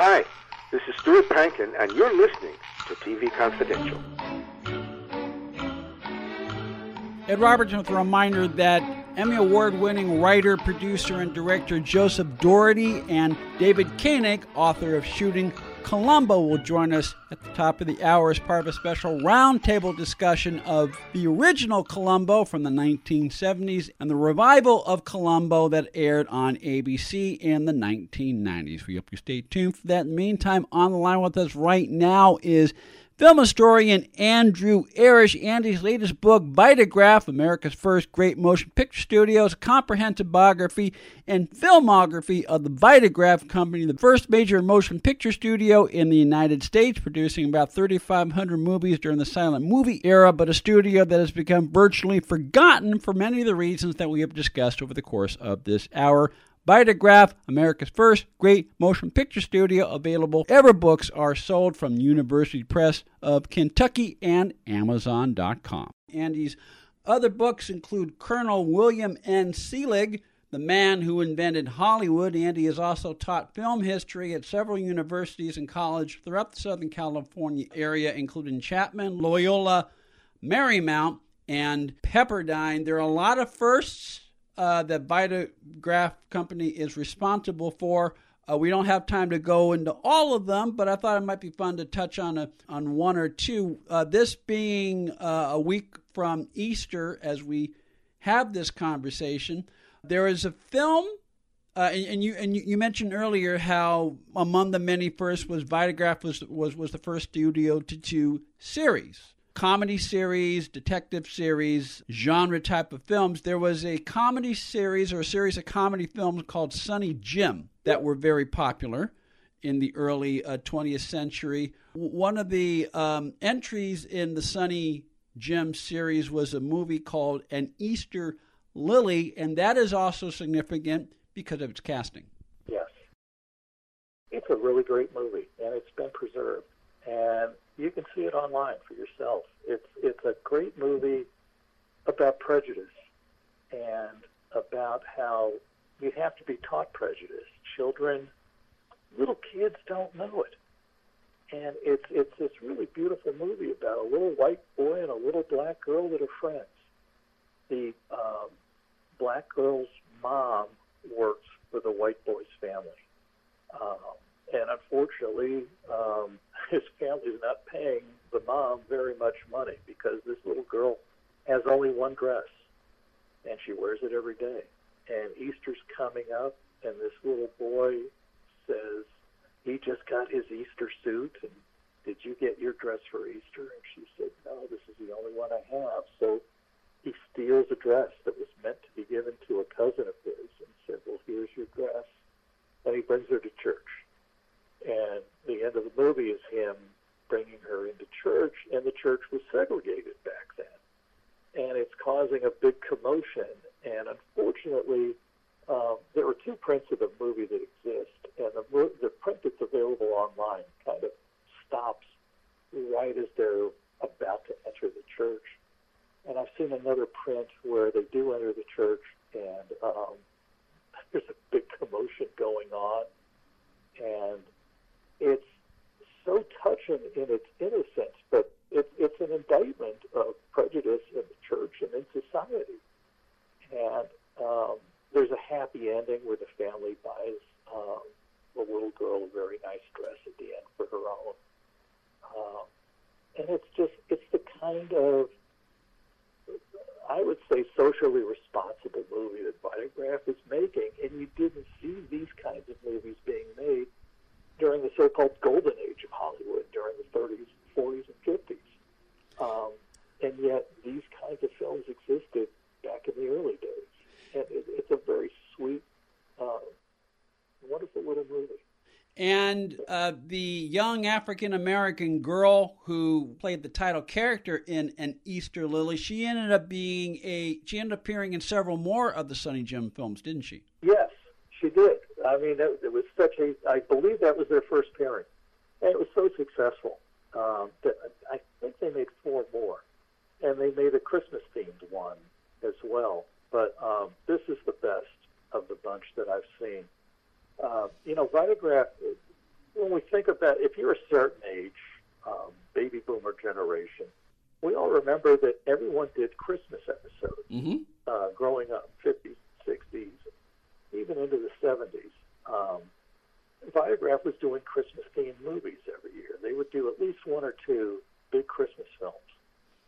Hi, this is Stuart Pankin, and you're listening to TV Confidential. Ed Robertson with a reminder that Emmy Award winning writer, producer, and director Joseph Dougherty and David Koenig, author of Shooting Columbo will join us at the top of the hour as part of a special roundtable discussion of the original Columbo from the 1970s and the revival of Columbo that aired on ABC in the 1990s. We hope you stay tuned for that. In the meantime, on the line with us right now is Film historian Andrew Erish, Andy's latest book, Vitagraph, America's First Great Motion Picture Studio, is a comprehensive biography and filmography of the Vitagraph Company, the first major motion picture studio in the United States, producing about 3,500 movies during the silent movie era, but a studio that has become virtually forgotten for many of the reasons that we have discussed over the course of this hour. Vitagraph, America's first great motion picture studio, available ever books are sold from University Press of Kentucky and Amazon.com. Andy's other books include Colonel William N. Selig, the man who invented Hollywood. Andy has also taught film history at several universities and colleges throughout the Southern California area, including Chapman, Loyola, Marymount, and Pepperdine. There are a lot of firsts uh, that Vitagraph Company is responsible for. Uh, we don't have time to go into all of them, but I thought it might be fun to touch on a, on one or two. Uh, this being uh, a week from Easter, as we have this conversation, there is a film, uh, and, and, you and you mentioned earlier how among the many first was Vitagraph was was was the first studio to do series comedy series, detective series, genre type of films. There was a comedy series or a series of comedy films called Sunny Jim that were very popular in the early uh, 20th century. One of the um, entries in the Sunny Jim series was a movie called An Easter Lily, and that is also significant because of its casting. Yes. It's a really great movie, and it's been preserved. And you can see it online for yourself. It's it's a great movie about prejudice and about how you have to be taught prejudice. Children, little kids don't know it, and it's it's this really beautiful movie about a little white boy and a little black girl that are friends. The um, black girl's mom works for the white boy's family. Um, and unfortunately, um, his family's not paying the mom very much money because this little girl has only one dress, and she wears it every day. And Easter's coming up, and this little boy says he just got his Easter suit, and did you get your dress for Easter? And she said, no, this is the only one I have. So he steals a dress that was meant to be given to a cousin of his and said, well, here's your dress. And he brings her to church and the end of the movie is him bringing her into church, and the church was segregated back then. And it's causing a big commotion. And unfortunately, um, there are two prints of the movie that exist, and the, the print that's available online kind of stops right as they're about to enter the church. And I've seen another print where they do enter the church, and um, there's a big commotion going on, and it's so touching in its innocence, but it, it's an indictment of prejudice in the church and in society. And um, there's a happy ending where the family buys um, the little girl a very nice dress at the end for her own. Um, and it's just, it's the kind of, I would say, socially responsible movie that Vitagraph is making. And you didn't see these kinds of movies being made during the so-called golden age of Hollywood during the 30s, 40s, and 50s. Um, and yet these kinds of films existed back in the early days. And it, it's a very sweet, uh, wonderful little movie. And uh, the young African American girl who played the title character in An Easter Lily, she ended up being a she ended up appearing in several more of the Sunny Jim films, didn't she? Did. I mean, it, it was such a. I believe that was their first pairing, and it was so successful um, that I think they made four more, and they made a Christmas themed one as well. But um, this is the best of the bunch that I've seen. Uh, you know, Vitagraph. when we think about if you're a certain age, um, baby boomer generation, we all remember that everyone did Christmas episodes Mm-hmm. uh, growing up, 50s, 60s, even into the 70s. Um, Vitagraph was doing Christmas themed movies every year. They would do at least one or two big Christmas films,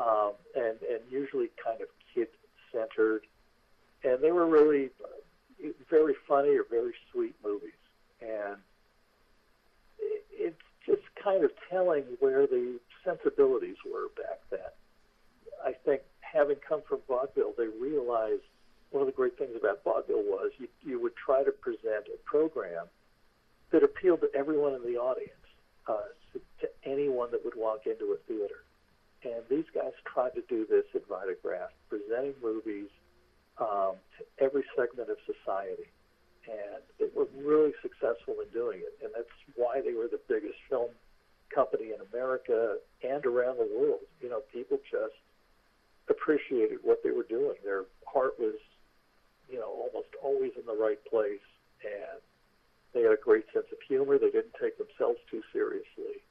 um, and and usually kind of kid centered, and they were really uh, very funny or very sweet movies, and it, it's just kind of telling where the sensibilities were back then. I think having come from vaudeville, they realized one of the great things about vaudeville was you, you would try to present a program that appealed to everyone in the audience, uh, to, anyone that would walk into a theater. And these guys tried to do this at Vitagraph, presenting movies um, to every segment of society. And they were really successful in doing it. And that's why they were the biggest film company in America and around the world. You know, people just appreciated what they were doing. Their heart was, you know, almost always in the right place. And they had a great sense of humor. They didn't take themselves too seriously.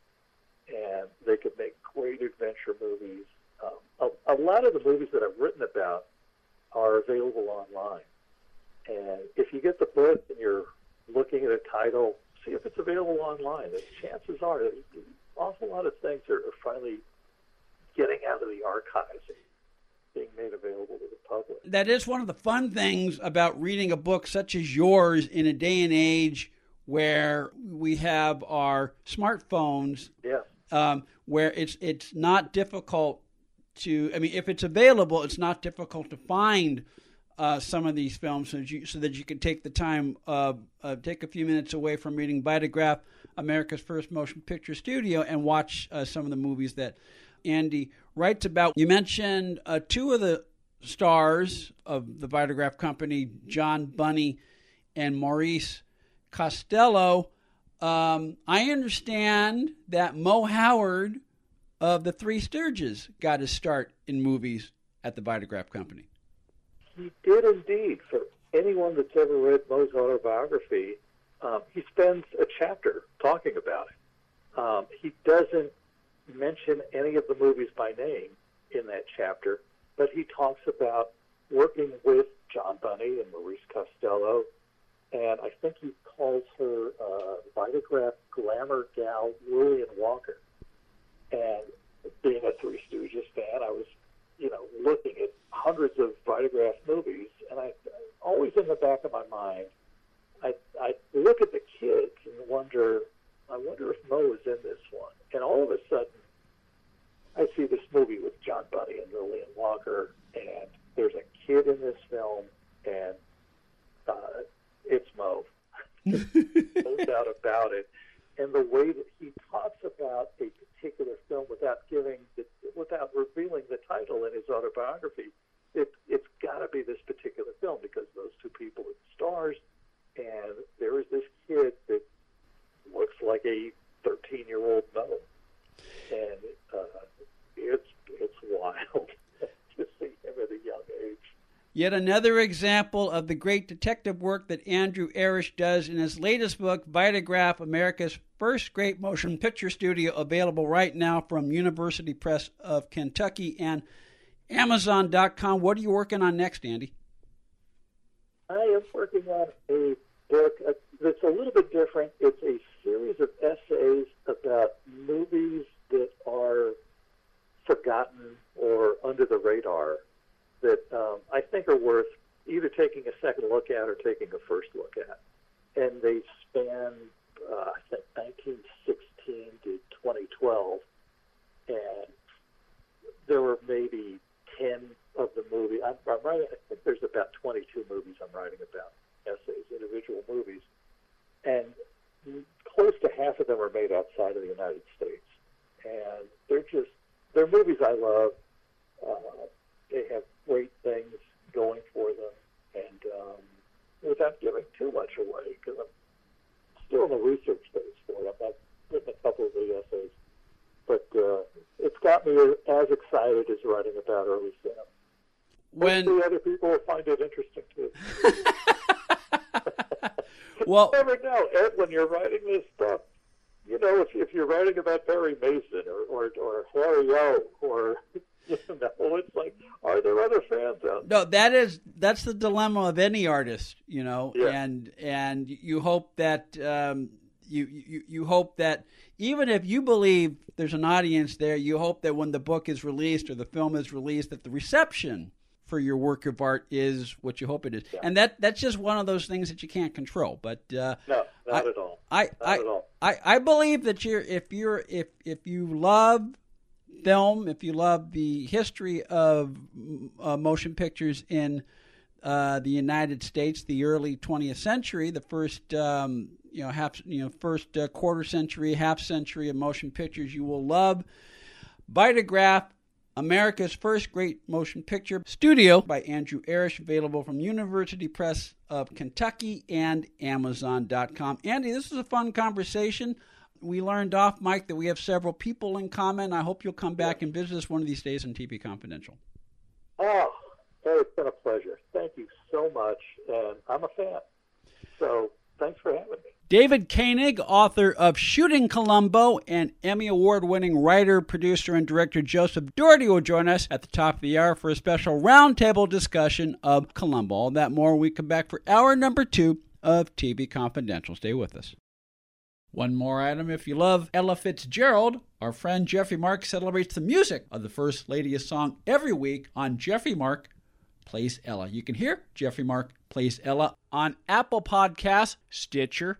And they could make great adventure movies. Um, a, a lot of the movies that I've written about are available online. And if you get the book and you're looking at a title, see if it's available online. The chances are an awful lot of things are, are finally getting out of the archives and being made available to the public. That is one of the fun things about reading a book such as yours in a day and age where we have our smartphones, Yeah. um, where it's it's not difficult to. I mean, if it's available, it's not difficult to find uh, some of these films so that you, so that you can take the time, uh, uh, take a few minutes away from reading Vitagraph, America's first motion picture studio, and watch uh, some of the movies that Andy writes about. You mentioned uh, two of the stars of the Vitagraph company, John Bunny and Maurice Costello. Um, I understand that Moe Howard of the Three Stooges got his start in movies at the Vitagraph company. He did indeed. For anyone that's ever read Moe's autobiography, um, he spends a chapter talking about it. Um, he doesn't mention any of the movies by name in that chapter, but he talks about working with John Bunny and Maurice Costello, and I think he calls her uh, Vitagraph glamour gal Lillian Walker. And being a Three Stooges fan, I was, you know, looking at hundreds of Vitagraph movies, and I always in the back of my mind, I I look at the kids and wonder, I wonder if Moe is in this one. And all of a sudden, I see this movie with John Bunny and Lillian Walker, and there's a kid in this film, and uh, it's Moe. no doubt about it. And the way that he talks about a particular film without giving, the, without revealing the title in his autobiography, it, it's got to be this particular film because those two people are the stars, and there is this kid that looks like a 13-year-old Moe, and uh, it's it's wild to see him at a young age. Yet another example of the great detective work that Andrew Erish does in his latest book, Vitagraph, America's first great motion picture studio, available right now from University Press of Kentucky and Amazon.com. What are you working on next, Andy? I am working on a book uh, that's a little bit different. It's a series of essays about movies that are forgotten or under the radar that um, I think are worth either taking a second look at or taking a first look at. And they span, uh, I think, 1916 to 2012. And there were maybe 10 of the movie. I'm, I'm writing, I think there's about 22 movies I'm writing about, essays, individual movies. And close to half of them are made outside of the United States. And they're just, they're movies I love. Uh, they have great things going for them. And um, without giving too much away, because I'm still in the research phase for it, I've written a couple of the essays. But uh, it's got me as excited as writing about early cinema. When Hopefully other people will find it interesting too. well, you never know, Ed, when you're writing this stuff, you know, if, if you're writing about Perry Mason or, or, or Harry O or, you know, it's like, are there other fans out there? No, that is, that's the dilemma of any artist, you know, yeah. and, and you hope that, um, you, you, you hope that even if you believe there's an audience there, you hope that when the book is released or the film is released, that the reception for your work of art is what you hope it is. Yeah. And that that's just one of those things that you can't control. But uh, no, not I, at all. I not I, at all. I I believe that you're if you're if if you love film, if you love the history of uh, motion pictures in uh, the United States, the early 20th century, the first um, you know half you know first uh, quarter century, half century of motion pictures, you will love Vitagraph America's first great motion picture studio by Andrew Erish, available from University Press of Kentucky and Amazon.com. Andy, this is a fun conversation. We learned off Mike that we have several people in common. I hope you'll come back and visit us one of these days on TV Confidential. Oh, it's been a pleasure. Thank you so much. And I'm a fan. So thanks for having me. David Koenig, author of Shooting Columbo, and Emmy Award winning writer, producer, and director Joseph Dougherty will join us at the top of the hour for a special roundtable discussion of Columbo. All that more when we come back for hour number two of TV Confidential. Stay with us. One more item if you love Ella Fitzgerald, our friend Jeffrey Mark celebrates the music of the First Lady of Song every week on Jeffrey Mark Plays Ella. You can hear Jeffrey Mark Plays Ella on Apple Podcasts, Stitcher,